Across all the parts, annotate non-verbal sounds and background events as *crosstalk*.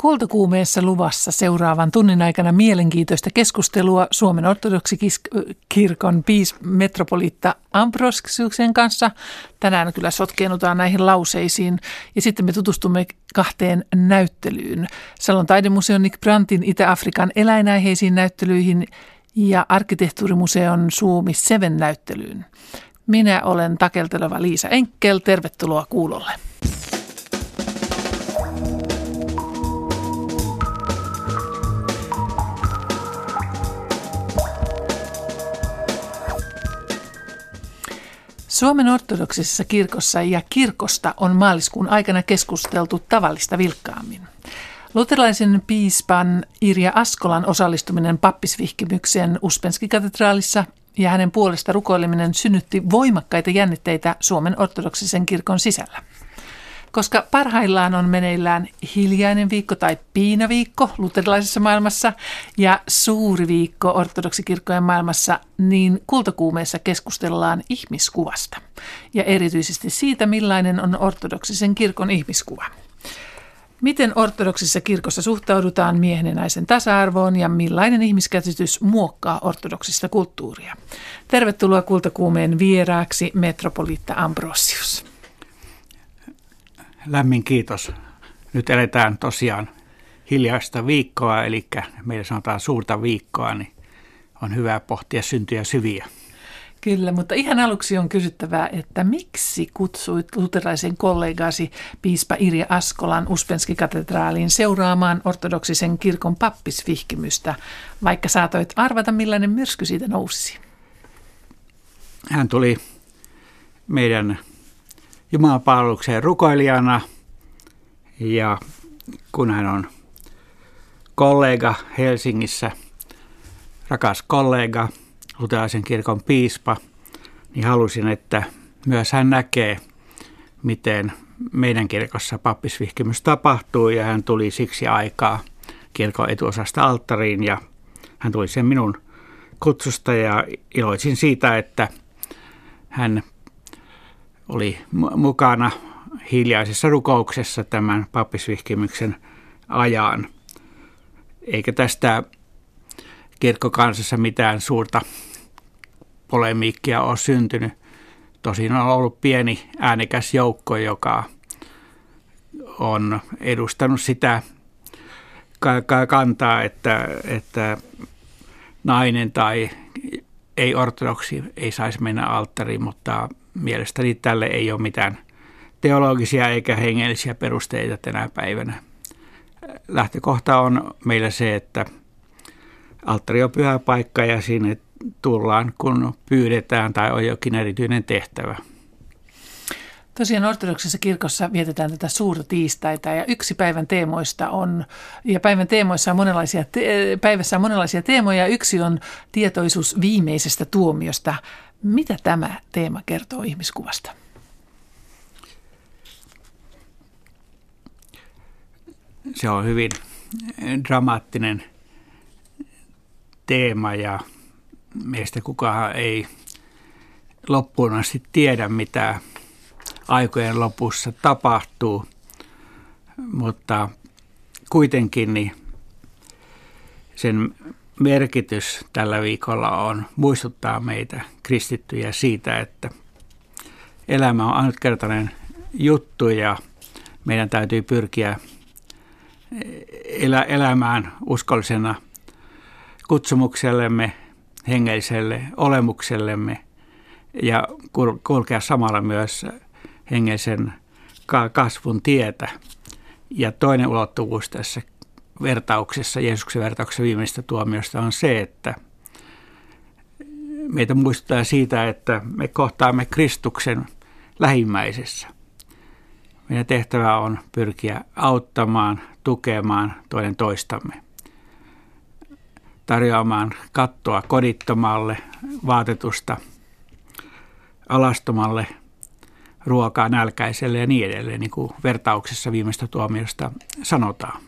Kultakuumeessa luvassa seuraavan tunnin aikana mielenkiintoista keskustelua Suomen ortodoksikirkon piis metropoliitta Ambrosiuksen kanssa. Tänään kyllä sotkeenutaan näihin lauseisiin ja sitten me tutustumme kahteen näyttelyyn. Salon taidemuseon Nick Brantin Itä-Afrikan eläinaiheisiin näyttelyihin ja arkkitehtuurimuseon Suomi Seven näyttelyyn. Minä olen takelteleva Liisa Enkel. Tervetuloa kuulolle. Suomen ortodoksisessa kirkossa ja kirkosta on maaliskuun aikana keskusteltu tavallista vilkkaammin. Luterilaisen piispan Irja Askolan osallistuminen pappisvihkimykseen Uspenski-katedraalissa ja hänen puolesta rukoileminen synnytti voimakkaita jännitteitä Suomen ortodoksisen kirkon sisällä. Koska parhaillaan on meneillään hiljainen viikko tai piinaviikko luterilaisessa maailmassa ja suuri viikko ortodoksikirkkojen maailmassa, niin kultakuumeessa keskustellaan ihmiskuvasta. Ja erityisesti siitä, millainen on ortodoksisen kirkon ihmiskuva. Miten ortodoksissa kirkossa suhtaudutaan miehen ja naisen tasa-arvoon ja millainen ihmiskäsitys muokkaa ortodoksista kulttuuria? Tervetuloa kultakuumeen vieraaksi metropoliitta Ambrosius lämmin kiitos. Nyt eletään tosiaan hiljaista viikkoa, eli meillä sanotaan suurta viikkoa, niin on hyvä pohtia syntyjä syviä. Kyllä, mutta ihan aluksi on kysyttävää, että miksi kutsuit luterilaisen kollegasi piispa Irja Askolan Uspenski-katedraaliin seuraamaan ortodoksisen kirkon pappisvihkimystä, vaikka saatoit arvata millainen myrsky siitä nousisi? Hän tuli meidän Jumalanpalvelukseen rukoilijana. Ja kun hän on kollega Helsingissä, rakas kollega, luterilaisen kirkon piispa, niin halusin, että myös hän näkee, miten meidän kirkossa pappisvihkimys tapahtuu. Ja hän tuli siksi aikaa kirkon etuosasta alttariin ja hän tuli sen minun kutsusta ja iloitsin siitä, että hän oli mukana hiljaisessa rukouksessa tämän pappisvihkimyksen ajan. Eikä tästä kirkkokansassa mitään suurta polemiikkia ole syntynyt. Tosin on ollut pieni äänekäs joukko, joka on edustanut sitä kantaa, että, että nainen tai ei-ortodoksi ei saisi mennä alttariin, mutta mielestäni tälle ei ole mitään teologisia eikä hengellisiä perusteita tänä päivänä. Lähtökohta on meillä se, että alttari on pyhä paikka ja sinne tullaan, kun pyydetään tai on jokin erityinen tehtävä. Tosiaan ortodoksisessa kirkossa vietetään tätä suurta tiistaita ja yksi päivän teemoista on, ja päivän teemoissa on monenlaisia, päivässä on monenlaisia teemoja. Yksi on tietoisuus viimeisestä tuomiosta. Mitä tämä teema kertoo ihmiskuvasta? Se on hyvin dramaattinen teema ja meistä kukaan ei loppuun asti tiedä, mitä aikojen lopussa tapahtuu, mutta kuitenkin niin sen merkitys tällä viikolla on muistuttaa meitä kristittyjä siitä, että elämä on ainutkertainen juttu ja meidän täytyy pyrkiä elä, elämään uskollisena kutsumuksellemme, hengelliselle olemuksellemme ja kulkea samalla myös hengellisen kasvun tietä. Ja toinen ulottuvuus tässä vertauksessa, Jeesuksen vertauksessa viimeistä tuomiosta on se, että meitä muistuttaa siitä, että me kohtaamme Kristuksen lähimmäisessä. Meidän tehtävä on pyrkiä auttamaan, tukemaan toinen toistamme, tarjoamaan kattoa kodittomalle, vaatetusta alastomalle, ruokaa nälkäiselle ja niin edelleen, niin kuin vertauksessa viimeistä tuomiosta sanotaan.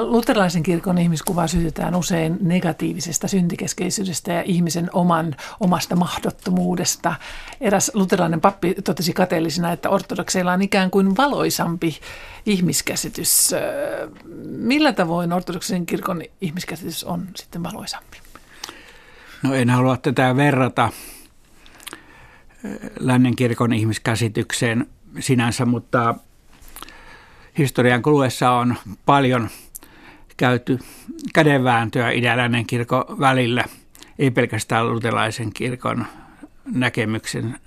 Luterilaisen kirkon ihmiskuva sytytään usein negatiivisesta syntikeskeisyydestä ja ihmisen oman, omasta mahdottomuudesta. Eräs luterilainen pappi totesi kateellisena, että ortodokseilla on ikään kuin valoisampi ihmiskäsitys. Millä tavoin ortodoksen kirkon ihmiskäsitys on sitten valoisampi? No en halua tätä verrata lännen kirkon ihmiskäsitykseen sinänsä, mutta historian kuluessa on paljon käyty kädenvääntöä idän kirkon välillä, ei pelkästään luterilaisen kirkon näkemyksen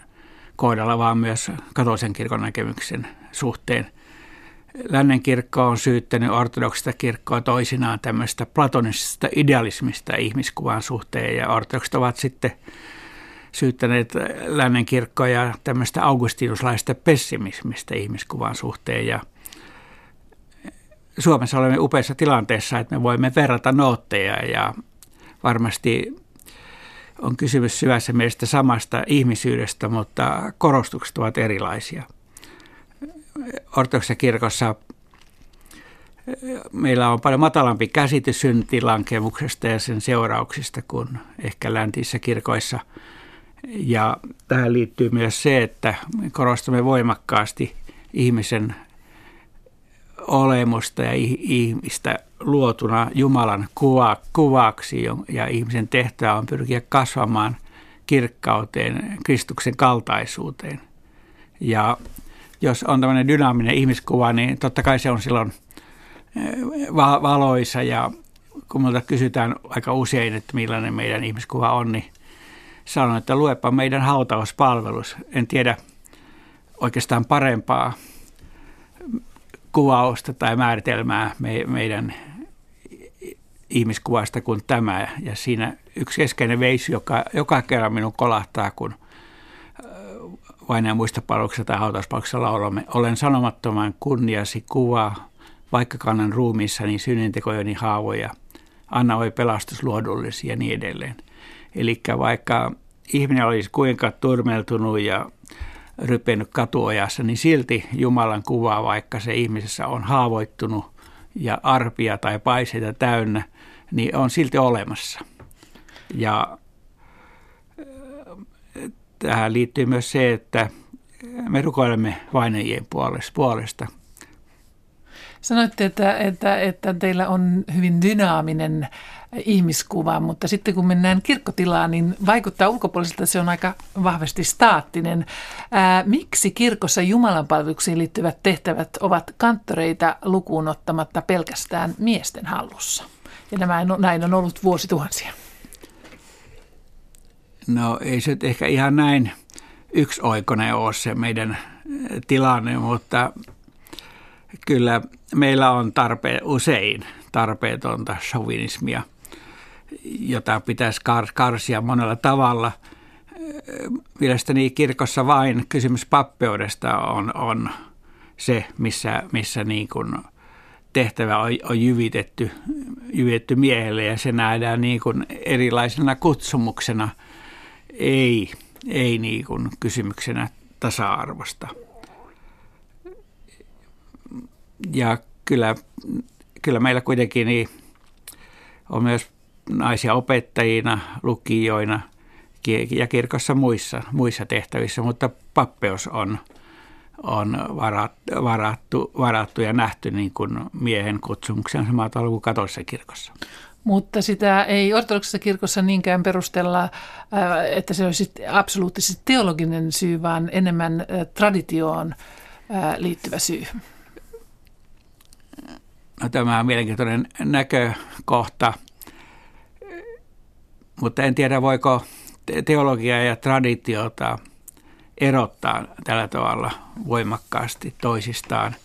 kohdalla, vaan myös katolisen kirkon näkemyksen suhteen. Lännen kirkko on syyttänyt ortodoksista kirkkoa toisinaan tämmöistä platonisesta idealismista ihmiskuvan suhteen, ja ortodokset ovat sitten syyttäneet lännen kirkkoja tämmöistä augustinuslaista pessimismistä ihmiskuvan suhteen, ja – Suomessa olemme upeassa tilanteessa, että me voimme verrata nootteja ja varmasti on kysymys syvässä mielessä samasta ihmisyydestä, mutta korostukset ovat erilaisia. Ortodoksessa kirkossa meillä on paljon matalampi käsitys syntilankemuksesta ja sen seurauksista kuin ehkä läntissä kirkoissa. Ja tähän liittyy myös se, että korostamme voimakkaasti ihmisen olemusta ja ihmistä luotuna Jumalan kuva, kuvaksi ja ihmisen tehtävä on pyrkiä kasvamaan kirkkauteen, Kristuksen kaltaisuuteen. Ja jos on tämmöinen dynaaminen ihmiskuva, niin totta kai se on silloin eh, valoisa ja kun minulta kysytään aika usein, että millainen meidän ihmiskuva on, niin sanon, että luepa meidän hautauspalvelus. En tiedä oikeastaan parempaa kuvausta tai määritelmää me, meidän ihmiskuvasta kuin tämä. Ja siinä yksi keskeinen veisi, joka joka kerran minun kolahtaa, kun äh, vain muistopalveluksessa tai hautauspalveluksessa laulamme. Olen sanomattoman kunniasi kuva, vaikka kannan ruumiissani synnintekojeni haavoja. Anna oi pelastus luodullisia ja niin edelleen. Eli vaikka ihminen olisi kuinka turmeltunut ja rypennyt katuojassa, niin silti Jumalan kuva, vaikka se ihmisessä on haavoittunut ja arpia tai paiseita täynnä, niin on silti olemassa. Ja äh, tähän liittyy myös se, että me rukoilemme vainajien puolesta. Sanoitte, että, että, että teillä on hyvin dynaaminen ihmiskuva, mutta sitten kun mennään kirkkotilaan, niin vaikuttaa ulkopuoliselta, että se on aika vahvasti staattinen. Ää, miksi kirkossa jumalanpalveluksiin liittyvät tehtävät ovat kanttoreita lukuun ottamatta pelkästään miesten hallussa? Ja nämä, näin on ollut vuosituhansia. No ei se ehkä ihan näin yksioikoinen ole se meidän tilanne, mutta kyllä meillä on tarpeen usein tarpeetonta chauvinismia – jota pitäisi karsia monella tavalla. Mielestäni kirkossa vain kysymys pappeudesta on, on se, missä, missä niin kuin tehtävä on, on jyvitetty, jyvitetty miehelle ja se nähdään niin kuin erilaisena kutsumuksena, ei, ei niin kuin kysymyksenä tasa-arvosta. Ja kyllä, kyllä meillä kuitenkin niin on myös naisia opettajina, lukijoina ja kirkossa muissa, muissa tehtävissä, mutta pappeus on, on varattu, varattu, ja nähty niin kuin miehen kutsumuksen samalla tavalla kuin katolisessa kirkossa. Mutta sitä ei ortodoksessa kirkossa niinkään perustella, äh, että se olisi absoluuttisesti teologinen syy, vaan enemmän äh, traditioon äh, liittyvä syy. Tämä on mielenkiintoinen näkökohta mutta en tiedä, voiko teologia ja traditiota erottaa tällä tavalla voimakkaasti toisistaan,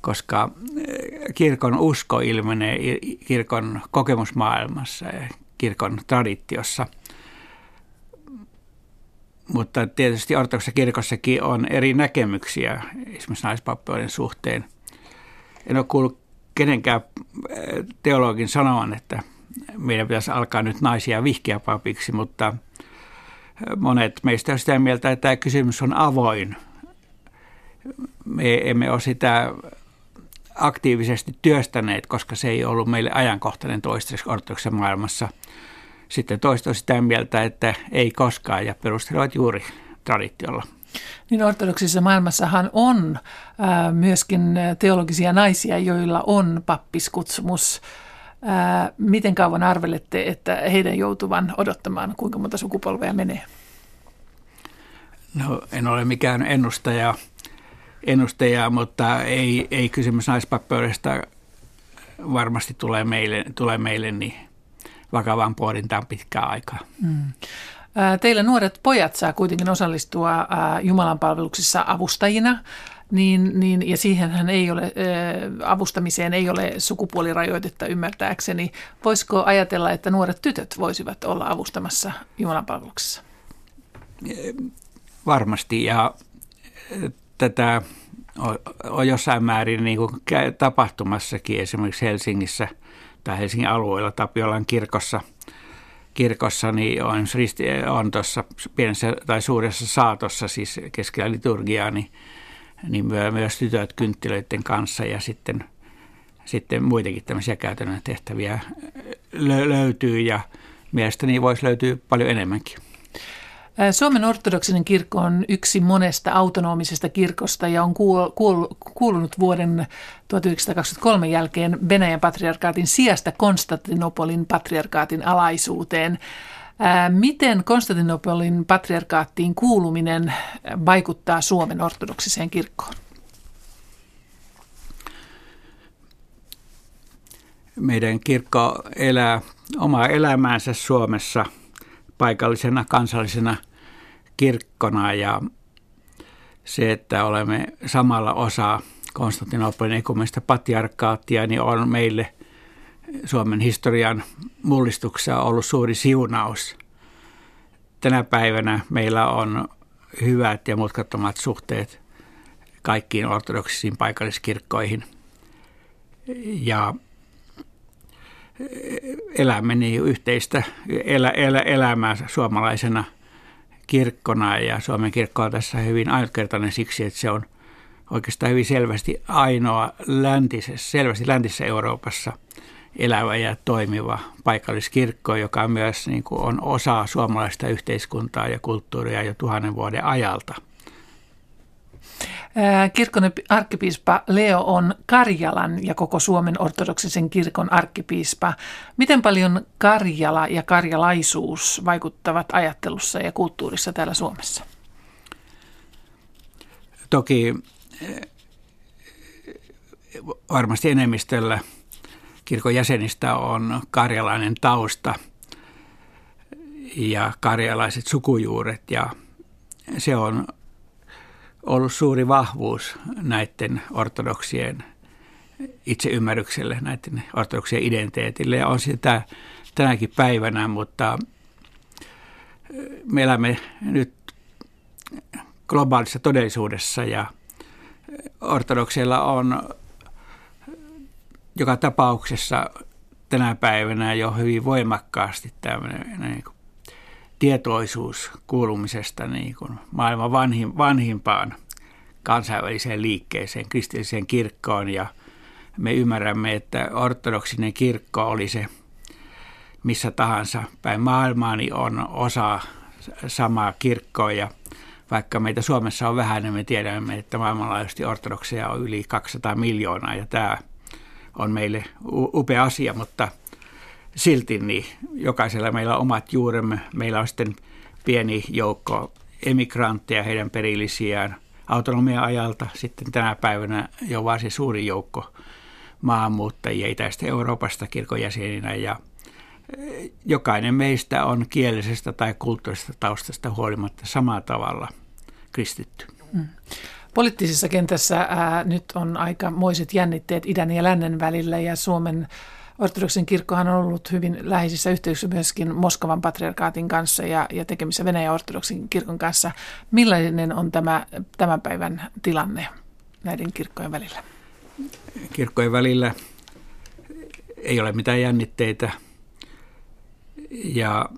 koska eh, kirkon usko ilmenee kirkon kokemusmaailmassa ja kirkon traditiossa. Mutta tietysti ortodoksessa kirkossakin on eri näkemyksiä esimerkiksi naispappeuden suhteen. En ole kuullut kenenkään eh, teologin sanovan, että – meidän pitäisi alkaa nyt naisia vihkiä papiksi, mutta monet meistä on sitä mieltä, että tämä kysymys on avoin. Me emme ole sitä aktiivisesti työstäneet, koska se ei ollut meille ajankohtainen toistaiseksi ortodoksen maailmassa. Sitten toista sitä mieltä, että ei koskaan ja perustelevat juuri traditiolla. Niin ortodoksisessa maailmassahan on ää, myöskin teologisia naisia, joilla on pappiskutsumus. Ää, miten kauan arvelette, että heidän joutuvan odottamaan, kuinka monta sukupolvea menee? No en ole mikään ennustaja, ennustaja mutta ei, ei kysymys naispappeudesta varmasti tulee meille, tulee meille niin vakavaan pohdintaan pitkään aikaa. Mm. Teillä nuoret pojat saa kuitenkin osallistua Jumalan palveluksissa avustajina, niin, niin, ja siihenhän ei ole, avustamiseen ei ole sukupuolirajoitetta ymmärtääkseni. Voisiko ajatella, että nuoret tytöt voisivat olla avustamassa Jumalan palveluksessa? Varmasti, ja tätä on jossain määrin niin kuin tapahtumassakin esimerkiksi Helsingissä tai Helsingin alueella Tapiolan kirkossa – kirkossa niin on, on tuossa pienessä tai suuressa saatossa, siis keskellä liturgiaa, niin, niin myös tytöt kynttilöiden kanssa ja sitten, sitten muitakin tämmöisiä käytännön tehtäviä lö- löytyy ja mielestäni voisi löytyä paljon enemmänkin. Suomen ortodoksinen kirkko on yksi monesta autonomisesta kirkosta ja on kuulunut vuoden 1923 jälkeen Venäjän patriarkaatin sijasta Konstantinopolin patriarkaatin alaisuuteen. Miten Konstantinopolin patriarkaattiin kuuluminen vaikuttaa Suomen ortodoksiseen kirkkoon? Meidän kirkko elää omaa elämäänsä Suomessa paikallisena kansallisena kirkkona ja se, että olemme samalla osa Konstantinopolin ekumista patriarkaattia, niin on meille Suomen historian mullistuksessa ollut suuri siunaus. Tänä päivänä meillä on hyvät ja mutkattomat suhteet kaikkiin ortodoksisiin paikalliskirkkoihin. Ja elämme niin yhteistä elä, elä, elämää suomalaisena – kirkkona ja Suomen kirkko on tässä hyvin ainutkertainen siksi, että se on oikeastaan hyvin selvästi ainoa läntisessä, selvästi läntisessä Euroopassa elävä ja toimiva paikalliskirkko, joka myös niin kuin on osa suomalaista yhteiskuntaa ja kulttuuria jo tuhannen vuoden ajalta – Kirkon arkkipiispa Leo on Karjalan ja koko Suomen ortodoksisen kirkon arkkipiispa. Miten paljon Karjala ja karjalaisuus vaikuttavat ajattelussa ja kulttuurissa täällä Suomessa? Toki varmasti enemmistöllä kirkon jäsenistä on karjalainen tausta ja karjalaiset sukujuuret ja se on ollut suuri vahvuus näiden ortodoksien itseymmärrykselle, näiden ortodoksien identiteetille. Ja on sitä tänäkin päivänä, mutta me elämme nyt globaalissa todellisuudessa ja ortodoksilla on joka tapauksessa tänä päivänä jo hyvin voimakkaasti tämmöinen niin tietoisuus kuulumisesta niin kuin maailman vanhin, vanhimpaan kansainväliseen liikkeeseen, kristilliseen kirkkoon. Ja me ymmärrämme, että ortodoksinen kirkko oli se missä tahansa päin maailmaa, niin on osa samaa kirkkoa. Ja vaikka meitä Suomessa on vähän, niin me tiedämme, että maailmanlaajuisesti ortodokseja on yli 200 miljoonaa. Ja tämä on meille upea asia, mutta – silti niin jokaisella meillä on omat juuremme. Meillä on sitten pieni joukko emigrantteja, heidän perillisiään autonomia-ajalta. Sitten tänä päivänä jo varsin suuri joukko maahanmuuttajia Itäistä Euroopasta kirkojäseninä ja eh, jokainen meistä on kielisestä tai kulttuurisesta taustasta huolimatta samalla tavalla kristitty. Mm. Poliittisessa kentässä ää, nyt on aika moiset jännitteet idän ja lännen välillä ja Suomen ortodoksen kirkkohan on ollut hyvin läheisissä yhteyksissä myöskin Moskovan patriarkaatin kanssa ja, ja tekemissä Venäjän ortodoksen kirkon kanssa. Millainen on tämä tämän päivän tilanne näiden kirkkojen välillä? Kirkkojen välillä ei ole mitään jännitteitä ja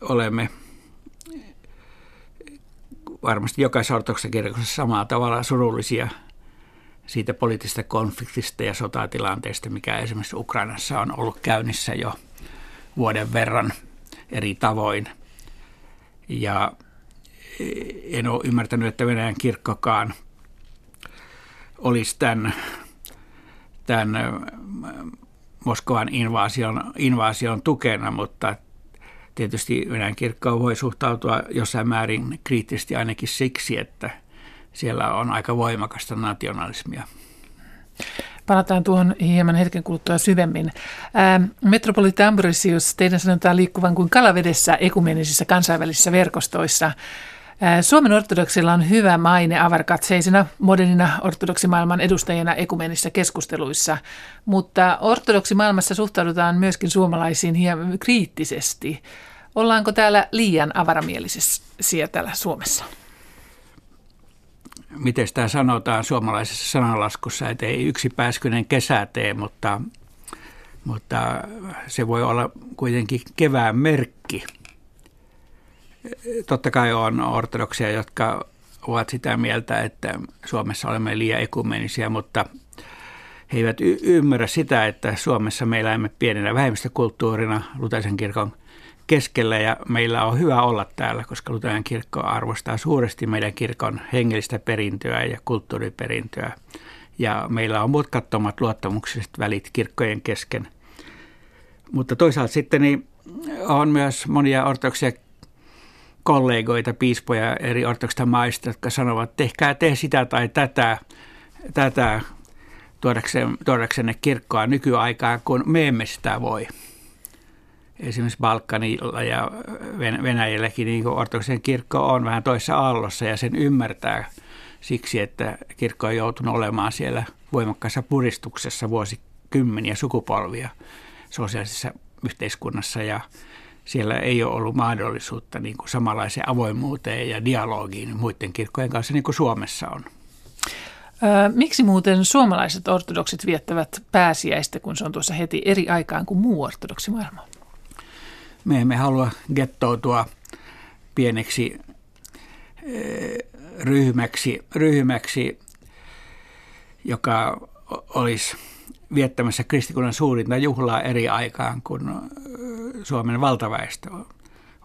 olemme varmasti jokaisessa ortodoksen kirkossa samalla tavalla surullisia siitä poliittisesta konfliktista ja sotatilanteesta, mikä esimerkiksi Ukrainassa on ollut käynnissä jo vuoden verran eri tavoin. Ja en ole ymmärtänyt, että Venäjän kirkkokaan olisi tämän, tämän Moskovan invaasion, invaasion tukena, mutta tietysti Venäjän kirkko voi suhtautua jossain määrin kriittisesti ainakin siksi, että siellä on aika voimakasta nationalismia. Palataan tuohon hieman hetken kuluttua syvemmin. Ää, Metropolita Ambrosius, teidän sanotaan liikkuvan kuin kalavedessä ekumenisissä kansainvälisissä verkostoissa. Suomen ortodoksilla on hyvä maine avarkatseisena modernina ortodoksimaailman edustajina ekumenissa keskusteluissa, mutta ortodoksimaailmassa suhtaudutaan myöskin suomalaisiin hieman kriittisesti. Ollaanko täällä liian avaramielisiä täällä Suomessa? Miten tämä sanotaan suomalaisessa sananlaskussa, että ei yksi pääskynen kesä tee, mutta, mutta se voi olla kuitenkin kevään merkki – totta kai on ortodoksia, jotka ovat sitä mieltä, että Suomessa olemme liian ekumenisia, mutta he eivät y- ymmärrä sitä, että Suomessa me elämme pienenä vähemmistökulttuurina Luterilaisen kirkon keskellä ja meillä on hyvä olla täällä, koska Luterilainen kirkko arvostaa suuresti meidän kirkon hengellistä perintöä ja kulttuuriperintöä. Ja meillä on mutkattomat luottamukselliset välit kirkkojen kesken. Mutta toisaalta sitten niin on myös monia ortodoksia kollegoita, piispoja eri ortodoksista maista, jotka sanovat, että tehkää te sitä tai tätä, tätä tuodaksenne, tuodaksenne kirkkoa nykyaikaan, kun me emme sitä voi. Esimerkiksi Balkanilla ja Venäjälläkin niin ortodoksisen kirkko on vähän toisessa aallossa ja sen ymmärtää siksi, että kirkko on joutunut olemaan siellä voimakkaassa puristuksessa vuosikymmeniä sukupolvia sosiaalisessa yhteiskunnassa ja siellä ei ole ollut mahdollisuutta niin kuin samanlaiseen avoimuuteen ja dialogiin muiden kirkkojen kanssa niin kuin Suomessa on. Miksi muuten suomalaiset ortodoksit viettävät pääsiäistä, kun se on tuossa heti eri aikaan kuin muu ortodoksi maailma? Me emme halua gettoutua pieneksi ryhmäksi, ryhmäksi joka olisi viettämässä kristikunnan suurinta juhlaa eri aikaan kuin Suomen valtaväestö.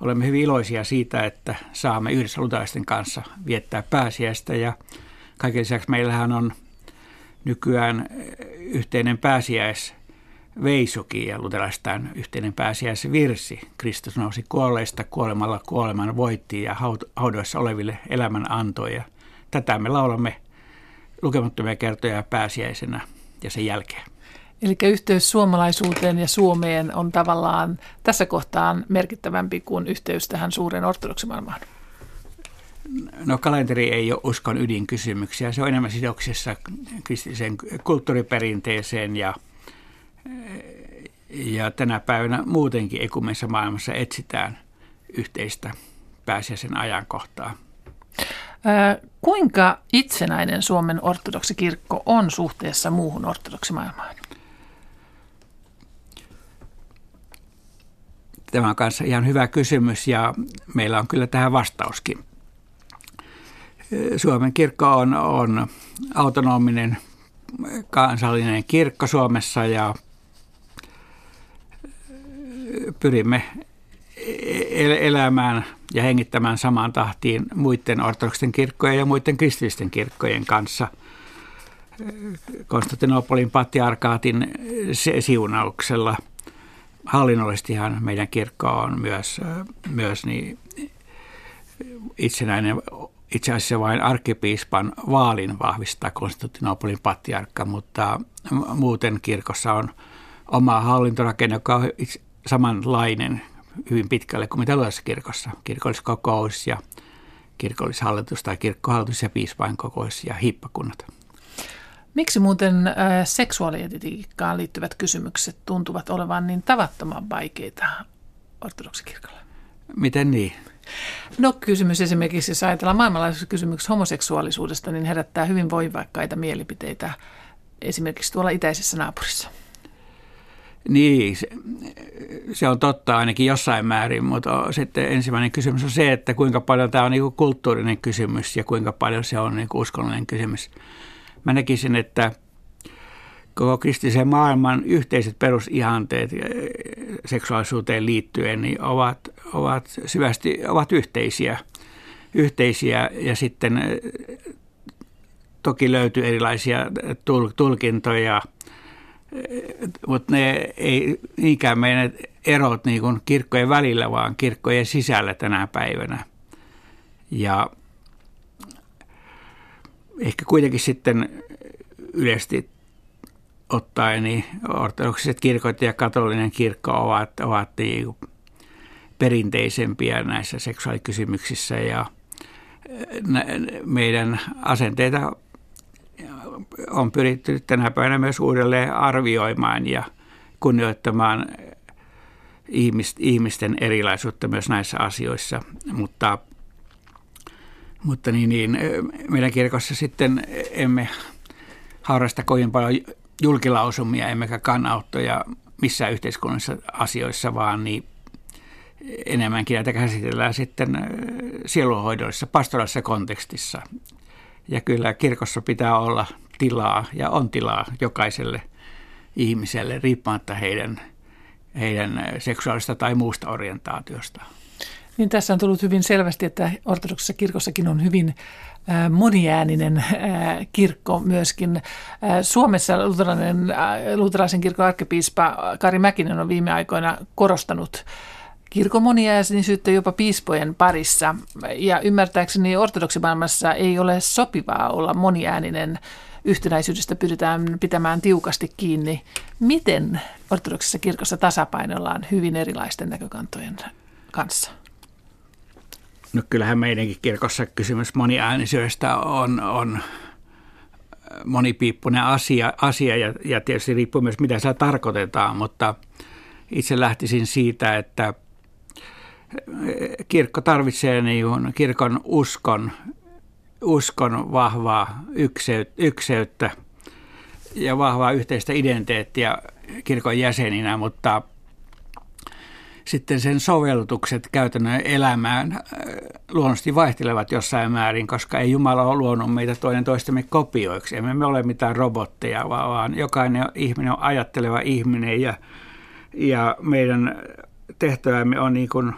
Olemme hyvin iloisia siitä, että saamme yhdessä lutalaisten kanssa viettää pääsiäistä ja kaiken lisäksi meillähän on nykyään yhteinen pääsiäis Veisoki ja lutelaistaan yhteinen pääsiäisvirsi. Kristus nousi kuolleista, kuolemalla kuoleman voitti ja haudoissa oleville elämän antoi. Ja tätä me laulamme lukemattomia kertoja pääsiäisenä ja sen jälkeen. Eli yhteys suomalaisuuteen ja Suomeen on tavallaan tässä kohtaa merkittävämpi kuin yhteys tähän suureen ortodoksimaailmaan. No kalenteri ei ole uskon ydinkysymyksiä. Se on enemmän sidoksissa kristilliseen kulttuuriperinteeseen ja, ja tänä päivänä muutenkin ekumenissa maailmassa etsitään yhteistä pääsiäisen ajankohtaa. Kuinka itsenäinen Suomen ortodoksikirkko on suhteessa muuhun ortodoksimaailmaan? Tämä on kanssa ihan hyvä kysymys ja meillä on kyllä tähän vastauskin. Suomen kirkko on, on autonominen kansallinen kirkko Suomessa ja pyrimme elämään ja hengittämään samaan tahtiin muiden ortodoksisten kirkkojen ja muiden kristillisten kirkkojen kanssa. Konstantinopolin patriarkaatin siunauksella – hallinnollisestihan meidän kirkko on myös, myös niin itsenäinen, itse asiassa vain arkkipiispan vaalin vahvistaa Konstantinopolin patriarkka, mutta muuten kirkossa on oma hallintorakenne, joka on samanlainen hyvin pitkälle kuin mitä kirkossa. Kirkolliskokous ja kirkollishallitus tai kirkkohallitus ja piispain kokous ja hiippakunnat. Miksi muuten äh, seksuaalietiikkaan liittyvät kysymykset tuntuvat olevan niin tavattoman vaikeita ortodoksikirkolle? Miten niin? No kysymys esimerkiksi, jos ajatellaan maailmanlaajuisessa kysymyksessä homoseksuaalisuudesta, niin herättää hyvin voimakkaita mielipiteitä esimerkiksi tuolla itäisessä naapurissa. Niin, se, se on totta ainakin jossain määrin, mutta sitten ensimmäinen kysymys on se, että kuinka paljon tämä on niin kulttuurinen kysymys ja kuinka paljon se on niin uskonnollinen kysymys. Mä näkisin, että koko kristillisen maailman yhteiset perusihanteet seksuaalisuuteen liittyen niin ovat, ovat syvästi ovat yhteisiä, yhteisiä ja sitten toki löytyy erilaisia tulkintoja, mutta ne ei niinkään mene erot niin kuin kirkkojen välillä, vaan kirkkojen sisällä tänä päivänä. Ja ehkä kuitenkin sitten yleisesti ottaen niin ortodoksiset kirkot ja katolinen kirkko ovat, ovat niin perinteisempiä näissä seksuaalikysymyksissä ja meidän asenteita on pyritty tänä päivänä myös uudelleen arvioimaan ja kunnioittamaan ihmisten erilaisuutta myös näissä asioissa, mutta, mutta niin, niin, meidän kirkossa sitten emme harrasta kovin paljon julkilausumia emmekä kannanottoja missään yhteiskunnallisissa asioissa, vaan niin enemmänkin näitä käsitellään sitten sieluhoidollisessa, pastoraalisessa kontekstissa. Ja kyllä kirkossa pitää olla tilaa ja on tilaa jokaiselle ihmiselle riippumatta heidän, heidän seksuaalista tai muusta orientaatiosta. Niin tässä on tullut hyvin selvästi, että ortodoksissa kirkossakin on hyvin moniääninen kirkko myöskin. Suomessa luterilainen, luterilaisen kirkon arkkipiispa Kari Mäkinen on viime aikoina korostanut kirkon moniäänisyyttä jopa piispojen parissa. Ja ymmärtääkseni ortodoksimaailmassa ei ole sopivaa olla moniääninen yhtenäisyydestä pyritään pitämään tiukasti kiinni. Miten ortodoksissa kirkossa tasapainollaan hyvin erilaisten näkökantojen kanssa? No kyllähän meidänkin kirkossa kysymys moniäänisyydestä on, on monipiippunen asia, asia ja, ja tietysti riippuu myös mitä sitä tarkoitetaan, mutta itse lähtisin siitä, että kirkko tarvitsee niin kirkon uskon, uskon vahvaa ykseyttä ja vahvaa yhteistä identiteettiä kirkon jäseninä, mutta sitten sen sovellutukset käytännön elämään äh, luonnollisesti vaihtelevat jossain määrin, koska ei Jumala ole luonut meitä toinen toistemme kopioiksi. Emme me ole mitään robotteja, vaan jokainen ihminen on ajatteleva ihminen ja, ja meidän tehtävämme on niin kuin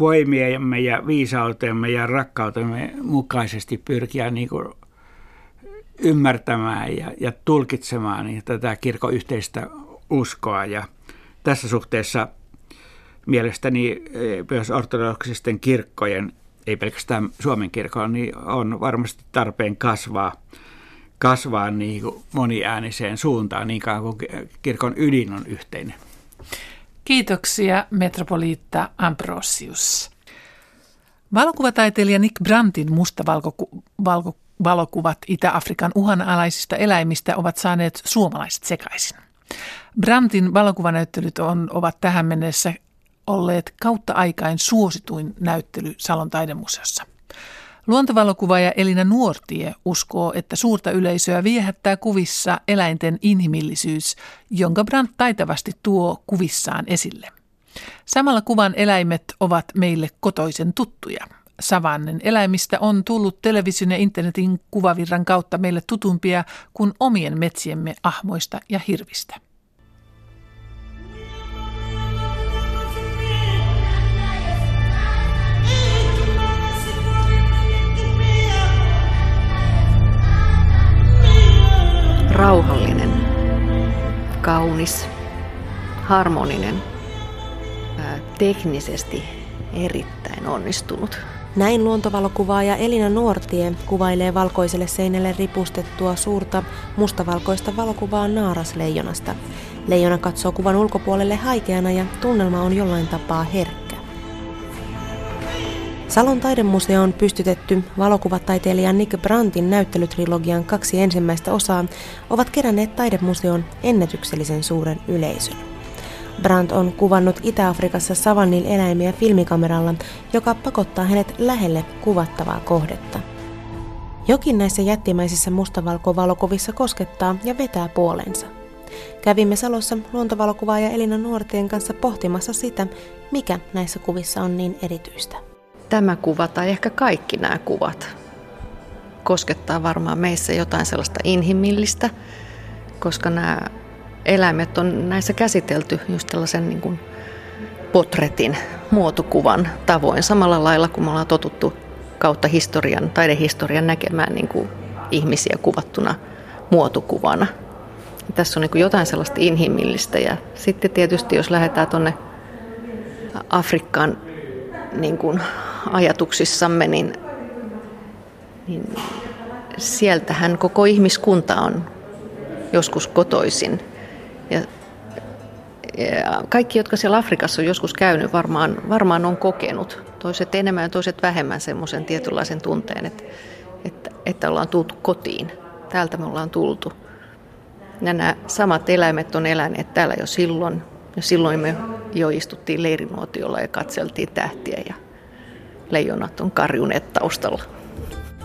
voimiemme ja viisautemme ja rakkautemme mukaisesti pyrkiä niin kuin ymmärtämään ja, ja tulkitsemaan niin tätä kirkon yhteistä uskoa. Ja tässä suhteessa mielestäni eh, myös ortodoksisten kirkkojen, ei pelkästään Suomen kirkon, niin on varmasti tarpeen kasvaa, kasvaa niin moniääniseen suuntaan niin kauan kuin kirkon ydin on yhteinen. Kiitoksia metropoliitta Ambrosius. Valokuvataiteilija Nick Brandtin mustavalkuvat Itä-Afrikan uhanalaisista eläimistä ovat saaneet suomalaiset sekaisin. Brandtin valokuvanäyttelyt on, ovat tähän mennessä olleet kautta aikain suosituin näyttely Salon taidemuseossa. Luontovalokuvaaja Elina Nuortie uskoo, että suurta yleisöä viehättää kuvissa eläinten inhimillisyys, jonka Brandt taitavasti tuo kuvissaan esille. Samalla kuvan eläimet ovat meille kotoisen tuttuja. Savannen eläimistä on tullut television ja internetin kuvavirran kautta meille tutumpia kuin omien metsiemme ahmoista ja hirvistä. Rauhallinen, kaunis, harmoninen, teknisesti erittäin onnistunut. Näin luontovalokuvaaja Elina Nuortie kuvailee valkoiselle seinälle ripustettua suurta mustavalkoista valokuvaa naarasleijonasta. Leijona katsoo kuvan ulkopuolelle haikeana ja tunnelma on jollain tapaa herkkä. Salon taidemuseoon pystytetty valokuvataiteilija Nick Brandtin näyttelytrilogian kaksi ensimmäistä osaa ovat keränneet taidemuseon ennätyksellisen suuren yleisön. Brandt on kuvannut Itä-Afrikassa savannil eläimiä filmikameralla, joka pakottaa hänet lähelle kuvattavaa kohdetta. Jokin näissä jättimäisissä mustavalkovalokuvissa koskettaa ja vetää puolensa. Kävimme Salossa luontovalokuvaaja Elina Nuortien kanssa pohtimassa sitä, mikä näissä kuvissa on niin erityistä tämä kuva tai ehkä kaikki nämä kuvat koskettaa varmaan meissä jotain sellaista inhimillistä, koska nämä eläimet on näissä käsitelty just tällaisen niin kuin potretin, muotokuvan tavoin, samalla lailla kuin me ollaan totuttu kautta historian, taidehistorian näkemään niin kuin ihmisiä kuvattuna muotokuvana. Ja tässä on niin kuin jotain sellaista inhimillistä ja sitten tietysti jos lähdetään tuonne Afrikkaan niin kuin ajatuksissamme, niin, niin sieltähän koko ihmiskunta on joskus kotoisin. Ja, ja kaikki, jotka siellä Afrikassa on joskus käynyt, varmaan, varmaan on kokenut, toiset enemmän ja toiset vähemmän semmoisen tietynlaisen tunteen, että, että, että ollaan tultu kotiin. Täältä me ollaan tultu. Ja nämä samat eläimet on eläneet täällä jo silloin. Ja silloin me jo istuttiin leirinuotiolla ja katseltiin tähtiä ja leijonat on karjuneet taustalla.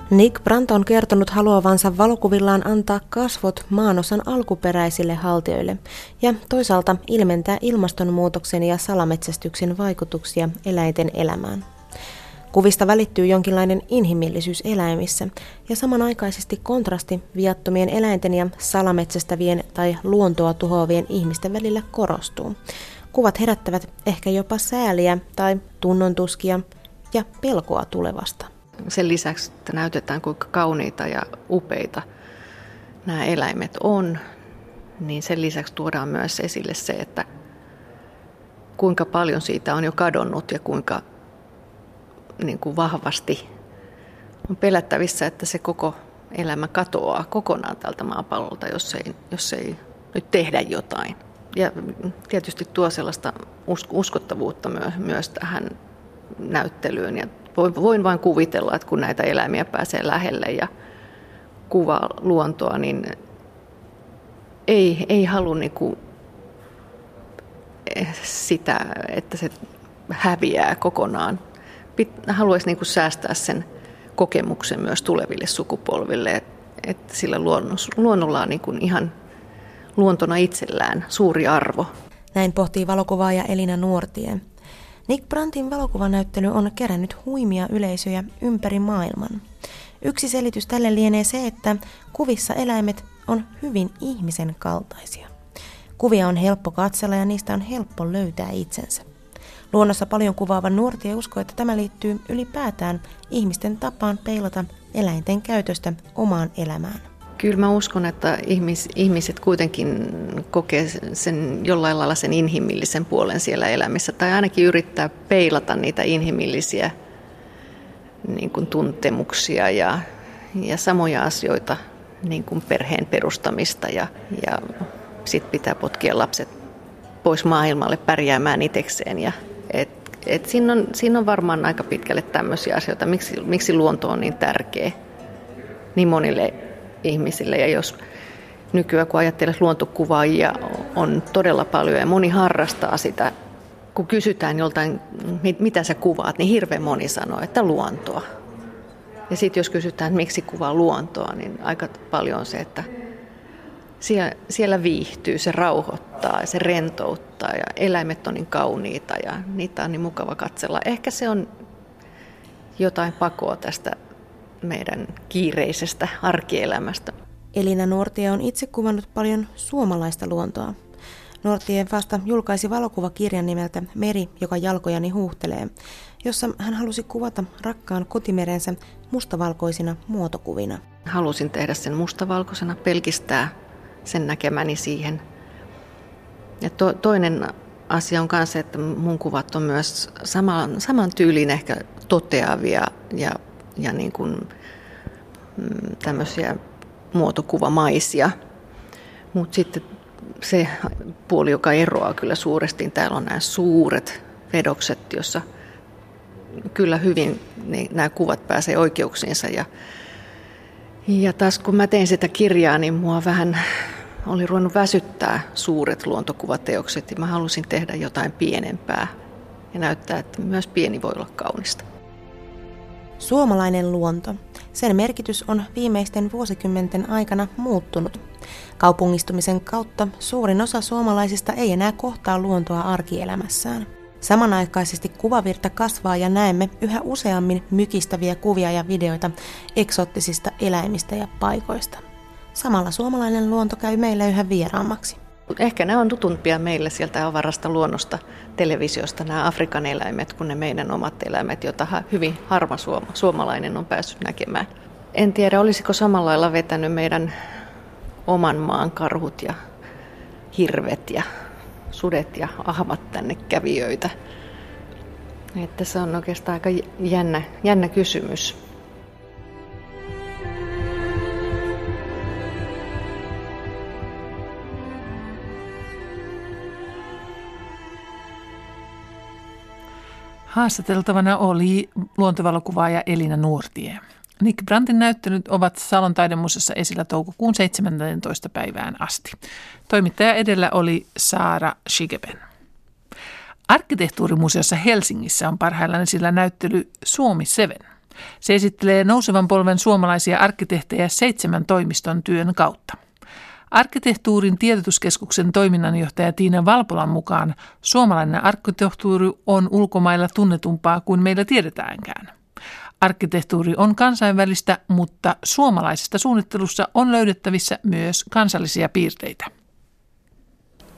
Nick Brandt on kertonut haluavansa valokuvillaan antaa kasvot maanosan alkuperäisille haltijoille ja toisaalta ilmentää ilmastonmuutoksen ja salametsästyksen vaikutuksia eläinten elämään. Kuvista välittyy jonkinlainen inhimillisyys eläimissä ja samanaikaisesti kontrasti viattomien eläinten ja salametsästävien tai luontoa tuhoavien ihmisten välillä korostuu. Kuvat herättävät ehkä jopa sääliä tai tunnontuskia ja pelkoa tulevasta. Sen lisäksi, että näytetään kuinka kauniita ja upeita nämä eläimet on, niin sen lisäksi tuodaan myös esille se, että kuinka paljon siitä on jo kadonnut ja kuinka niin kuin vahvasti on pelättävissä, että se koko elämä katoaa kokonaan tältä maapallolta, jos ei, jos ei nyt tehdä jotain. Ja tietysti tuo sellaista uskottavuutta myös, tähän näyttelyyn. Ja voin vain kuvitella, että kun näitä eläimiä pääsee lähelle ja kuvaa luontoa, niin ei, ei halua niin kuin sitä, että se häviää kokonaan. Haluaisi niin kuin säästää sen kokemuksen myös tuleville sukupolville, että sillä luonnolla on niin kuin ihan luontona itsellään suuri arvo. Näin pohtii valokuvaaja Elina Nuortie. Nick Brandtin valokuvanäyttely on kerännyt huimia yleisöjä ympäri maailman. Yksi selitys tälle lienee se, että kuvissa eläimet on hyvin ihmisen kaltaisia. Kuvia on helppo katsella ja niistä on helppo löytää itsensä. Luonnossa paljon kuvaava nuorti uskoo, että tämä liittyy ylipäätään ihmisten tapaan peilata eläinten käytöstä omaan elämään. Kyllä mä uskon, että ihmis, ihmiset kuitenkin kokee sen jollain lailla sen inhimillisen puolen siellä elämässä, tai ainakin yrittää peilata niitä inhimillisiä niin kuin tuntemuksia ja, ja samoja asioita, niin kuin perheen perustamista. Ja, ja sitten pitää potkia lapset pois maailmalle pärjäämään itsekseen. Ja, et, et siinä, on, siinä on varmaan aika pitkälle tämmöisiä asioita, miksi, miksi luonto on niin tärkeä niin monille ihmisille. Ja jos nykyään kun ajattelee luontokuvaajia on todella paljon ja moni harrastaa sitä, kun kysytään joltain, mitä sä kuvaat, niin hirveän moni sanoo, että luontoa. Ja sitten jos kysytään, että miksi kuvaa luontoa, niin aika paljon on se, että siellä, siellä viihtyy, se rauhoittaa ja se rentouttaa ja eläimet on niin kauniita ja niitä on niin mukava katsella. Ehkä se on jotain pakoa tästä meidän kiireisestä arkielämästä. Elina Nuortie on itse kuvannut paljon suomalaista luontoa. Nuortie vasta julkaisi valokuvakirjan nimeltä Meri, joka jalkojani huuhtelee, jossa hän halusi kuvata rakkaan kotimerensä mustavalkoisina muotokuvina. Halusin tehdä sen mustavalkoisena, pelkistää sen näkemäni siihen. Ja to, toinen asia on myös se, että mun kuvat on myös saman, saman tyylin ehkä toteavia ja ja niin kuin, mm, tämmöisiä muotokuvamaisia. Mutta sitten se puoli, joka eroaa kyllä suuresti, täällä on nämä suuret vedokset, jossa kyllä hyvin niin nämä kuvat pääsee oikeuksiinsa. Ja, ja taas kun mä tein sitä kirjaa, niin mua vähän oli ruvennut väsyttää suuret luontokuvateokset ja mä halusin tehdä jotain pienempää ja näyttää, että myös pieni voi olla kaunista. Suomalainen luonto. Sen merkitys on viimeisten vuosikymmenten aikana muuttunut. Kaupungistumisen kautta suurin osa suomalaisista ei enää kohtaa luontoa arkielämässään. Samanaikaisesti kuvavirta kasvaa ja näemme yhä useammin mykistäviä kuvia ja videoita eksoottisista eläimistä ja paikoista. Samalla suomalainen luonto käy meille yhä vieraammaksi. Ehkä ne on tutumpia meille sieltä avarasta luonnosta, televisiosta, nämä Afrikan eläimet, kuin ne meidän omat eläimet, joita hyvin harva suoma, suomalainen on päässyt näkemään. En tiedä, olisiko samalla lailla vetänyt meidän oman maan karhut ja hirvet ja sudet ja ahmat tänne kävijöitä. Että se on oikeastaan aika jännä, jännä kysymys. Haastateltavana oli luontovalokuvaaja Elina Nuortie. Nick Brandtin näyttelyt ovat Salon taidemuseossa esillä toukokuun 17. päivään asti. Toimittaja edellä oli Saara Shigeben. Arkkitehtuurimuseossa Helsingissä on parhaillaan esillä näyttely Suomi 7. Se esittelee nousevan polven suomalaisia arkkitehtejä seitsemän toimiston työn kautta. Arkkitehtuurin tiedotuskeskuksen toiminnanjohtaja Tiina Valpolan mukaan suomalainen arkkitehtuuri on ulkomailla tunnetumpaa kuin meillä tiedetäänkään. Arkkitehtuuri on kansainvälistä, mutta suomalaisesta suunnittelussa on löydettävissä myös kansallisia piirteitä.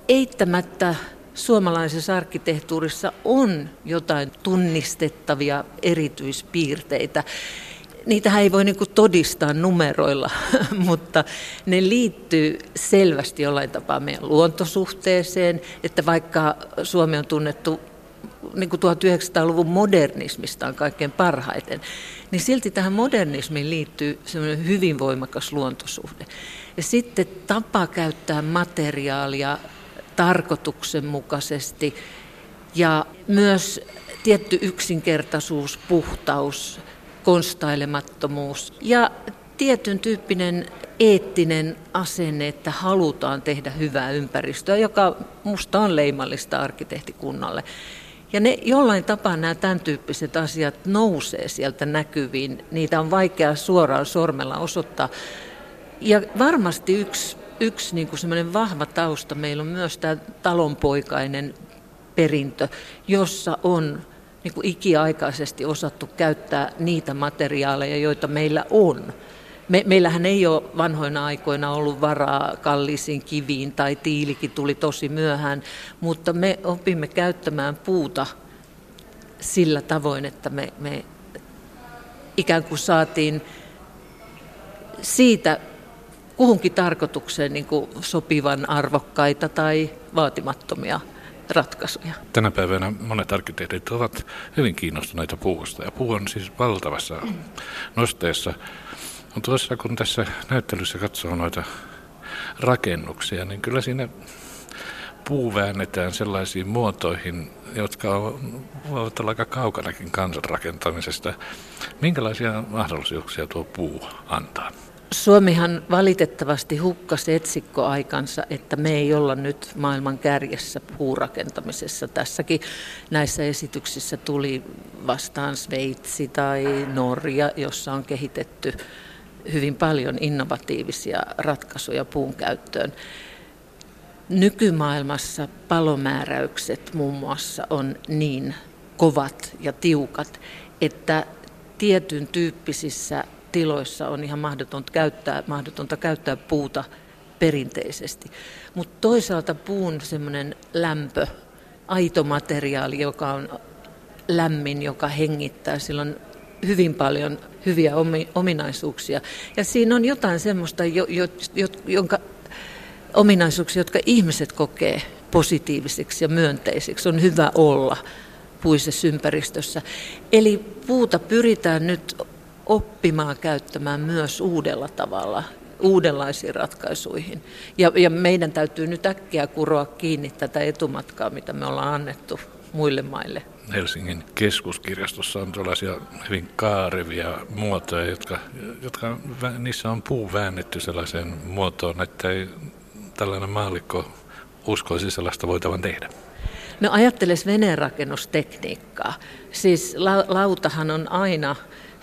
Eittämättä suomalaisessa arkkitehtuurissa on jotain tunnistettavia erityispiirteitä niitä ei voi niin todistaa numeroilla, *laughs* mutta ne liittyy selvästi jollain tapaa meidän luontosuhteeseen, että vaikka Suomi on tunnettu niin kuin 1900-luvun modernismista on kaikkein parhaiten, niin silti tähän modernismiin liittyy semmoinen hyvin voimakas luontosuhde. Ja sitten tapa käyttää materiaalia tarkoituksenmukaisesti ja myös tietty yksinkertaisuus, puhtaus, konstailemattomuus ja tietyn tyyppinen eettinen asenne, että halutaan tehdä hyvää ympäristöä, joka musta on leimallista arkkitehtikunnalle. Ja ne jollain tapaa nämä tämän tyyppiset asiat nousee sieltä näkyviin. Niitä on vaikea suoraan sormella osoittaa. Ja varmasti yksi, yksi niin kuin semmoinen vahva tausta meillä on myös tämä talonpoikainen perintö, jossa on niin kuin ikiaikaisesti osattu käyttää niitä materiaaleja, joita meillä on. Me, meillähän ei ole vanhoina aikoina ollut varaa kalliisiin kiviin tai tiilikin tuli tosi myöhään, mutta me opimme käyttämään puuta sillä tavoin, että me, me ikään kuin saatiin siitä kuhunkin tarkoitukseen niin kuin sopivan arvokkaita tai vaatimattomia ratkaisuja. Tänä päivänä monet arkkitehdit ovat hyvin kiinnostuneita puusta ja puu on siis valtavassa nosteessa. On tuossa, kun tässä näyttelyssä katsoo noita rakennuksia, niin kyllä siinä puu väännetään sellaisiin muotoihin, jotka voivat olla aika kaukanakin kansanrakentamisesta. Minkälaisia mahdollisuuksia tuo puu antaa? Suomihan valitettavasti hukkasi etsikkoaikansa, että me ei olla nyt maailman kärjessä puurakentamisessa. Tässäkin näissä esityksissä tuli vastaan Sveitsi tai Norja, jossa on kehitetty hyvin paljon innovatiivisia ratkaisuja puun käyttöön. Nykymaailmassa palomääräykset muun muassa on niin kovat ja tiukat, että tietyn tyyppisissä tiloissa on ihan mahdotonta käyttää, mahdotonta käyttää puuta perinteisesti. Mutta toisaalta puun semmoinen lämpö, aito materiaali, joka on lämmin, joka hengittää, sillä on hyvin paljon hyviä ominaisuuksia. Ja siinä on jotain semmoista, jo, jo, jo, jonka ominaisuuksia, jotka ihmiset kokee positiivisiksi ja myönteisiksi. On hyvä olla puisessa ympäristössä. Eli puuta pyritään nyt oppimaan käyttämään myös uudella tavalla, uudenlaisiin ratkaisuihin. Ja, ja meidän täytyy nyt äkkiä kuroa kiinni tätä etumatkaa, mitä me ollaan annettu muille maille. Helsingin keskuskirjastossa on tällaisia hyvin kaarevia muotoja, jotka, jotka niissä on puu väännetty sellaiseen muotoon, että ei tällainen maalikko uskoisi sellaista voitavan tehdä. No ajatteles veneenrakennustekniikkaa. Siis la- lautahan on aina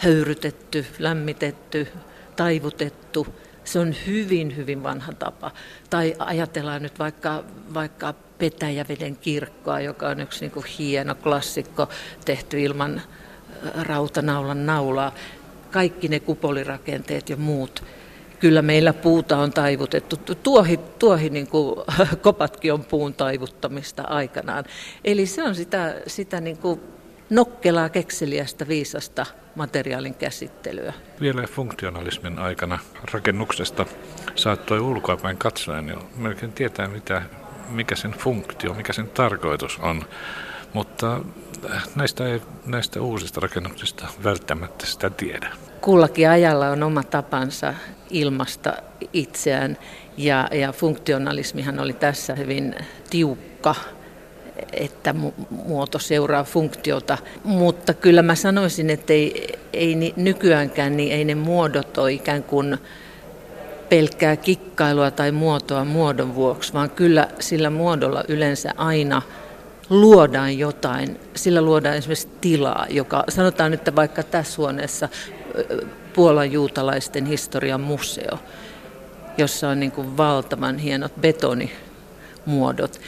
höyrytetty, lämmitetty, taivutettu. Se on hyvin, hyvin vanha tapa. Tai ajatellaan nyt vaikka, vaikka Petäjäveden kirkkoa, joka on yksi niin kuin hieno klassikko tehty ilman rautanaulan naulaa. Kaikki ne kupolirakenteet ja muut. Kyllä meillä puuta on taivutettu. Tuohi, tuohi niin kuin *laughs* kopatkin on puun taivuttamista aikanaan. Eli se on sitä, sitä niin kuin nokkelaa, kekseliästä, viisasta materiaalin käsittelyä. Vielä funktionalismin aikana rakennuksesta saattoi ulkoapäin katsoen jo melkein tietää, mitä, mikä sen funktio, mikä sen tarkoitus on. Mutta näistä, ei, näistä uusista rakennuksista välttämättä sitä tiedä. Kullakin ajalla on oma tapansa ilmasta itseään ja, ja funktionalismihan oli tässä hyvin tiukka että muoto seuraa funktiota. Mutta kyllä mä sanoisin, että ei, ei nykyäänkään niin ei ne muodot ole ikään kuin pelkkää kikkailua tai muotoa muodon vuoksi, vaan kyllä sillä muodolla yleensä aina luodaan jotain. Sillä luodaan esimerkiksi tilaa, joka sanotaan, että vaikka tässä huoneessa Puolan juutalaisten historian museo, jossa on niin kuin valtavan hienot betonimuodot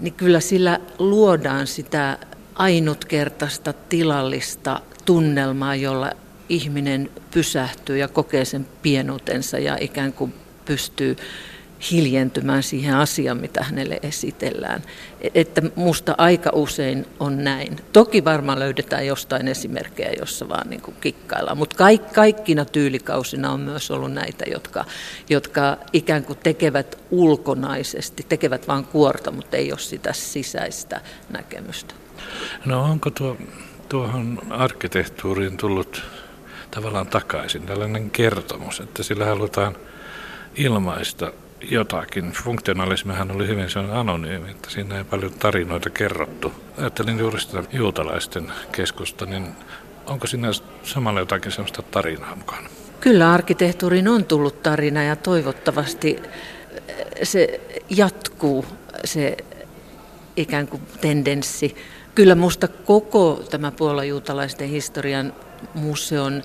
niin kyllä sillä luodaan sitä ainutkertaista tilallista tunnelmaa, jolla ihminen pysähtyy ja kokee sen pienuutensa ja ikään kuin pystyy hiljentymään siihen asiaan, mitä hänelle esitellään. Että musta aika usein on näin. Toki varmaan löydetään jostain esimerkkejä, jossa vaan niin kuin kikkaillaan, mutta kaik, kaikkina tyylikausina on myös ollut näitä, jotka, jotka ikään kuin tekevät ulkonaisesti, tekevät vain kuorta, mutta ei ole sitä sisäistä näkemystä. No onko tuo, tuohon arkkitehtuuriin tullut tavallaan takaisin tällainen kertomus, että sillä halutaan ilmaista jotakin. Funktionalismihan oli hyvin sellainen anonyymi, että siinä ei paljon tarinoita kerrottu. Ajattelin juuri sitä juutalaisten keskusta, niin onko siinä samalla jotakin sellaista tarinaa mukana? Kyllä arkkitehtuuriin on tullut tarina ja toivottavasti se jatkuu, se ikään kuin tendenssi. Kyllä minusta koko tämä puolajuutalaisten historian museon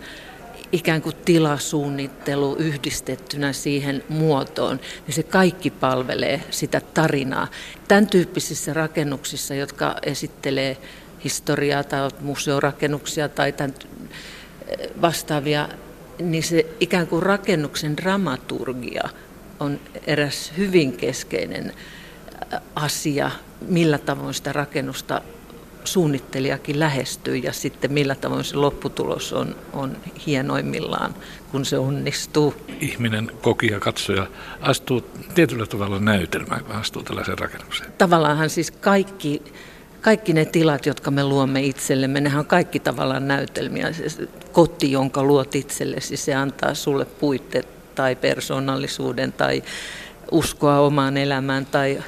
ikään kuin tilasuunnittelu yhdistettynä siihen muotoon, niin se kaikki palvelee sitä tarinaa. Tämän tyyppisissä rakennuksissa, jotka esittelee historiaa tai museorakennuksia tai tämän vastaavia, niin se ikään kuin rakennuksen dramaturgia on eräs hyvin keskeinen asia, millä tavoin sitä rakennusta suunnittelijakin lähestyy ja sitten millä tavoin se lopputulos on, on hienoimmillaan, kun se onnistuu. Ihminen, kokija, katsoja astuu tietyllä tavalla näytelmään, kun astuu tällaiseen rakennukseen. Tavallaanhan siis kaikki, kaikki ne tilat, jotka me luomme itsellemme, nehän on kaikki tavallaan näytelmiä. Se koti, jonka luot itsellesi, se antaa sulle puitteet tai persoonallisuuden tai uskoa omaan elämään tai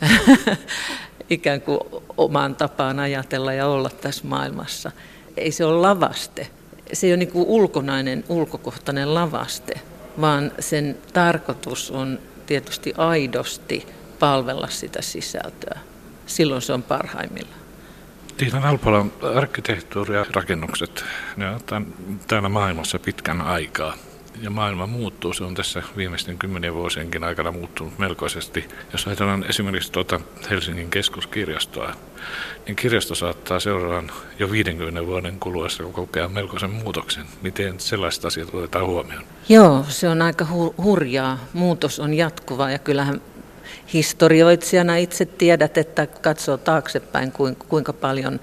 *laughs* ikään kuin omaan tapaan ajatella ja olla tässä maailmassa. Ei se ole lavaste. Se ei ole niin kuin ulkonainen, ulkokohtainen lavaste, vaan sen tarkoitus on tietysti aidosti palvella sitä sisältöä. Silloin se on parhaimmillaan. Tiina Alpola, arkkitehtuuri ja rakennukset, ne on täällä maailmassa pitkän aikaa ja maailma muuttuu. Se on tässä viimeisten kymmenien vuosienkin aikana muuttunut melkoisesti. Jos ajatellaan esimerkiksi tuota Helsingin keskuskirjastoa, niin kirjasto saattaa seuraavan jo 50 vuoden kuluessa kokea melkoisen muutoksen. Miten sellaiset asiat otetaan huomioon? Joo, se on aika hu- hurjaa. Muutos on jatkuva ja kyllähän historioitsijana itse tiedät, että katsoo taaksepäin kuinka paljon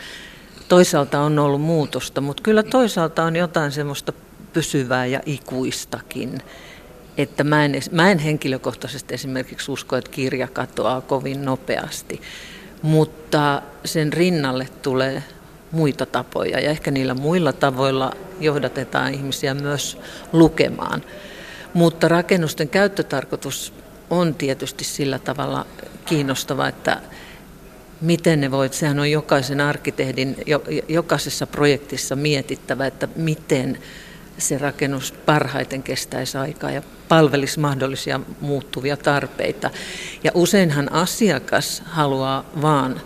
toisaalta on ollut muutosta, mutta kyllä toisaalta on jotain semmoista pysyvää ja ikuistakin. Että mä en, mä en henkilökohtaisesti esimerkiksi usko, että kirja katoaa kovin nopeasti, mutta sen rinnalle tulee muita tapoja ja ehkä niillä muilla tavoilla johdatetaan ihmisiä myös lukemaan. Mutta rakennusten käyttötarkoitus on tietysti sillä tavalla kiinnostava, että miten ne voit, sehän on jokaisen arkkitehdin, jokaisessa projektissa mietittävä, että miten se rakennus parhaiten kestäisi aikaa ja palvelisi mahdollisia muuttuvia tarpeita. Ja useinhan asiakas haluaa vaan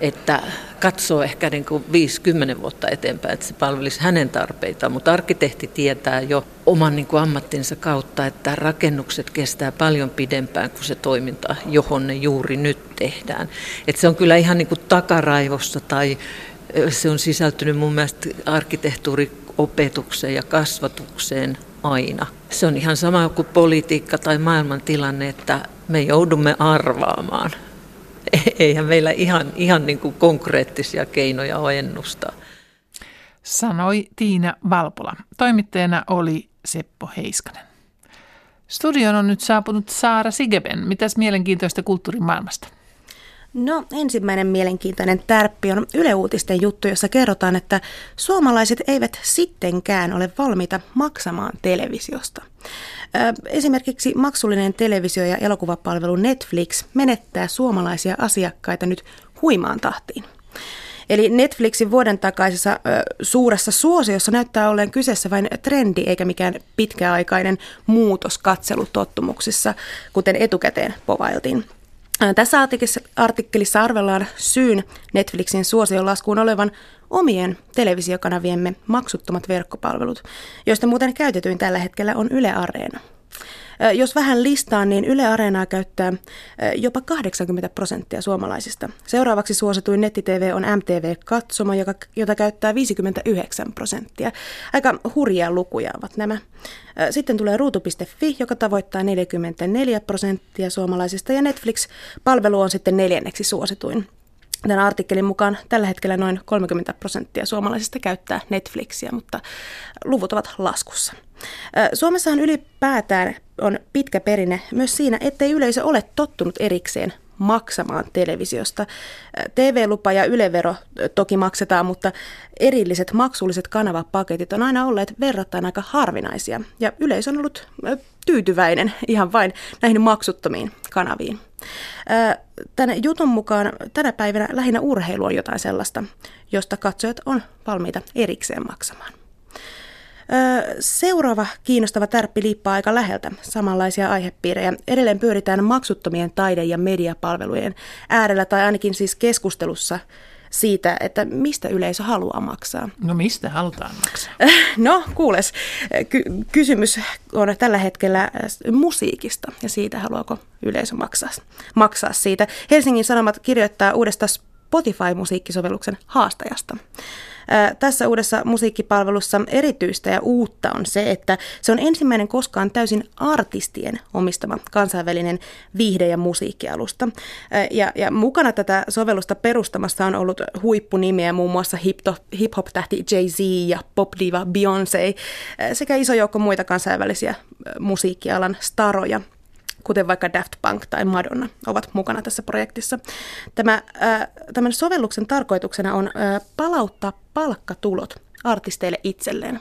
että katsoo ehkä niin kuin 50 vuotta eteenpäin, että se palvelisi hänen tarpeitaan. Mutta arkkitehti tietää jo oman niin kuin ammattinsa kautta, että rakennukset kestää paljon pidempään kuin se toiminta, johon ne juuri nyt tehdään. Että se on kyllä ihan niin kuin takaraivossa tai se on sisältynyt mun mielestä arkkitehtuuriopetukseen ja kasvatukseen aina. Se on ihan sama kuin politiikka tai maailmantilanne, että me joudumme arvaamaan. Eihän meillä ihan, ihan niin kuin konkreettisia keinoja ole ennustaa. Sanoi Tiina Valpola. Toimittajana oli Seppo Heiskanen. Studion on nyt saapunut Saara Sigeben. Mitäs mielenkiintoista kulttuurimaailmasta? No ensimmäinen mielenkiintoinen tärppi on Yle Uutisten juttu, jossa kerrotaan, että suomalaiset eivät sittenkään ole valmiita maksamaan televisiosta. Esimerkiksi maksullinen televisio- ja elokuvapalvelu Netflix menettää suomalaisia asiakkaita nyt huimaan tahtiin. Eli Netflixin vuoden takaisessa ö, suuressa suosiossa näyttää olleen kyseessä vain trendi eikä mikään pitkäaikainen muutos katselutottumuksissa, kuten etukäteen povailtiin. Tässä artikkelissa arvellaan syyn Netflixin suosion laskuun olevan omien televisiokanaviemme maksuttomat verkkopalvelut, joista muuten käytetyin tällä hetkellä on Yle Areena. Jos vähän listaan, niin Yle Areenaa käyttää jopa 80 prosenttia suomalaisista. Seuraavaksi suosituin netti-TV on MTV Katsoma, jota käyttää 59 prosenttia. Aika hurjia lukuja ovat nämä. Sitten tulee ruutu.fi, joka tavoittaa 44 prosenttia suomalaisista, ja Netflix-palvelu on sitten neljänneksi suosituin. Tämän artikkelin mukaan tällä hetkellä noin 30 prosenttia suomalaisista käyttää Netflixiä, mutta luvut ovat laskussa. Suomessahan ylipäätään on pitkä perinne myös siinä, ettei yleisö ole tottunut erikseen maksamaan televisiosta. TV-lupa ja ylevero toki maksetaan, mutta erilliset maksulliset kanavapaketit on aina olleet verrattain aika harvinaisia. Ja yleisö on ollut tyytyväinen ihan vain näihin maksuttomiin kanaviin. Tänne jutun mukaan tänä päivänä lähinnä urheilu on jotain sellaista, josta katsojat on valmiita erikseen maksamaan. Seuraava kiinnostava tärppi liippaa aika läheltä samanlaisia aihepiirejä. Edelleen pyöritään maksuttomien taide- ja mediapalvelujen äärellä tai ainakin siis keskustelussa siitä, että mistä yleisö haluaa maksaa. No mistä halutaan maksaa? No kuules, ky- kysymys on tällä hetkellä musiikista ja siitä haluaako yleisö maksaa, maksaa siitä. Helsingin Sanomat kirjoittaa uudesta Spotify-musiikkisovelluksen haastajasta. Tässä uudessa musiikkipalvelussa erityistä ja uutta on se, että se on ensimmäinen koskaan täysin artistien omistama kansainvälinen viihde- ja musiikkialusta. Ja, ja mukana tätä sovellusta perustamassa on ollut huippunimiä muun muassa hip-hop-tähti Jay-Z ja pop-diva Beyoncé sekä iso joukko muita kansainvälisiä musiikkialan staroja kuten vaikka Daft Punk tai Madonna, ovat mukana tässä projektissa. Tämä, äh, tämän sovelluksen tarkoituksena on äh, palauttaa palkkatulot artisteille itselleen.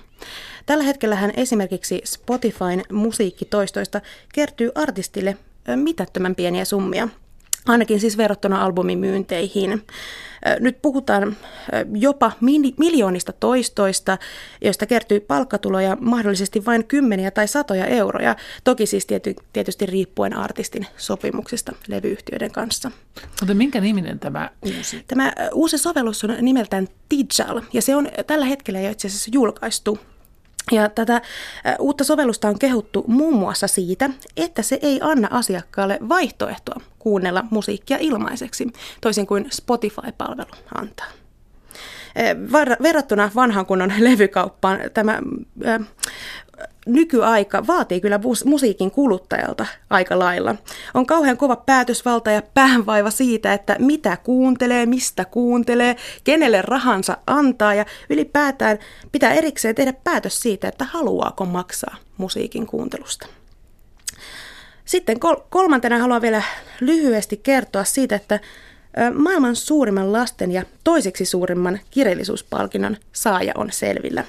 Tällä hetkellä hän esimerkiksi Spotifyn musiikkitoistoista kertyy artistille mitättömän pieniä summia – ainakin siis verrattuna albumimyynteihin. Nyt puhutaan jopa miljoonista toistoista, joista kertyy palkkatuloja mahdollisesti vain kymmeniä tai satoja euroja, toki siis tiety, tietysti riippuen artistin sopimuksista levyyhtiöiden kanssa. Mutta minkä niminen tämä uusi? Tämä uusi sovellus on nimeltään Tijal, ja se on tällä hetkellä jo itse asiassa julkaistu ja tätä uutta sovellusta on kehuttu muun muassa siitä, että se ei anna asiakkaalle vaihtoehtoa kuunnella musiikkia ilmaiseksi, toisin kuin Spotify-palvelu antaa. Verrattuna vanhan kunnon *laughs* levykauppaan tämä nykyaika vaatii kyllä musiikin kuluttajalta aika lailla. On kauhean kova päätösvalta ja päänvaiva siitä, että mitä kuuntelee, mistä kuuntelee, kenelle rahansa antaa ja ylipäätään pitää erikseen tehdä päätös siitä, että haluaako maksaa musiikin kuuntelusta. Sitten kolmantena haluan vielä lyhyesti kertoa siitä, että maailman suurimman lasten ja toiseksi suurimman kirjallisuuspalkinnon saaja on selvillä.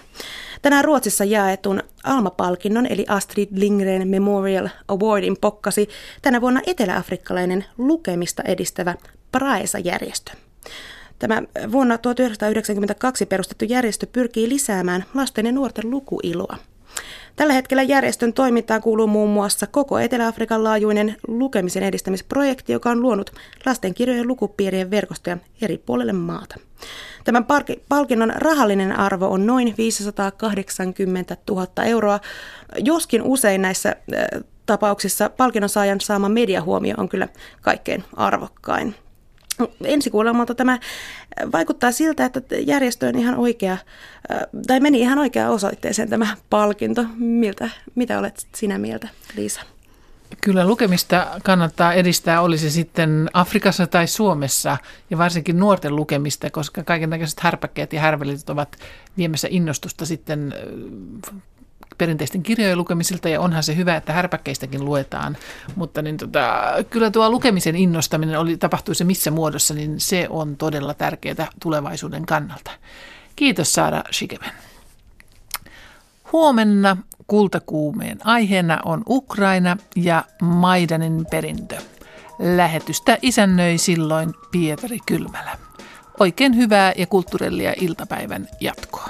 Tänään Ruotsissa jaetun Alma-palkinnon eli Astrid Lindgren Memorial Awardin pokkasi tänä vuonna eteläafrikkalainen lukemista edistävä Praesa-järjestö. Tämä vuonna 1992 perustettu järjestö pyrkii lisäämään lasten ja nuorten lukuiloa. Tällä hetkellä järjestön toimintaan kuuluu muun muassa koko Etelä-Afrikan laajuinen lukemisen edistämisprojekti, joka on luonut lastenkirjojen lukupiirien verkostoja eri puolille maata. Tämän palkinnon rahallinen arvo on noin 580 000 euroa, joskin usein näissä tapauksissa palkinnon saajan saama mediahuomio on kyllä kaikkein arvokkain. Ensikuulemalta tämä vaikuttaa siltä, että järjestö on ihan oikea, tai meni ihan oikeaan osoitteeseen tämä palkinto. Miltä, mitä olet sinä mieltä, Liisa? Kyllä lukemista kannattaa edistää, oli se sitten Afrikassa tai Suomessa, ja varsinkin nuorten lukemista, koska kaiken näköiset härpäkkeet ja härvelit ovat viemässä innostusta sitten perinteisten kirjojen lukemisilta ja onhan se hyvä, että härpäkkeistäkin luetaan, mutta niin tota, kyllä tuo lukemisen innostaminen oli, tapahtui se missä muodossa, niin se on todella tärkeää tulevaisuuden kannalta. Kiitos Saara Shikeven. Huomenna kultakuumeen aiheena on Ukraina ja Maidanin perintö. Lähetystä isännöi silloin Pietari Kylmälä. Oikein hyvää ja kulttuurellia iltapäivän jatkoa.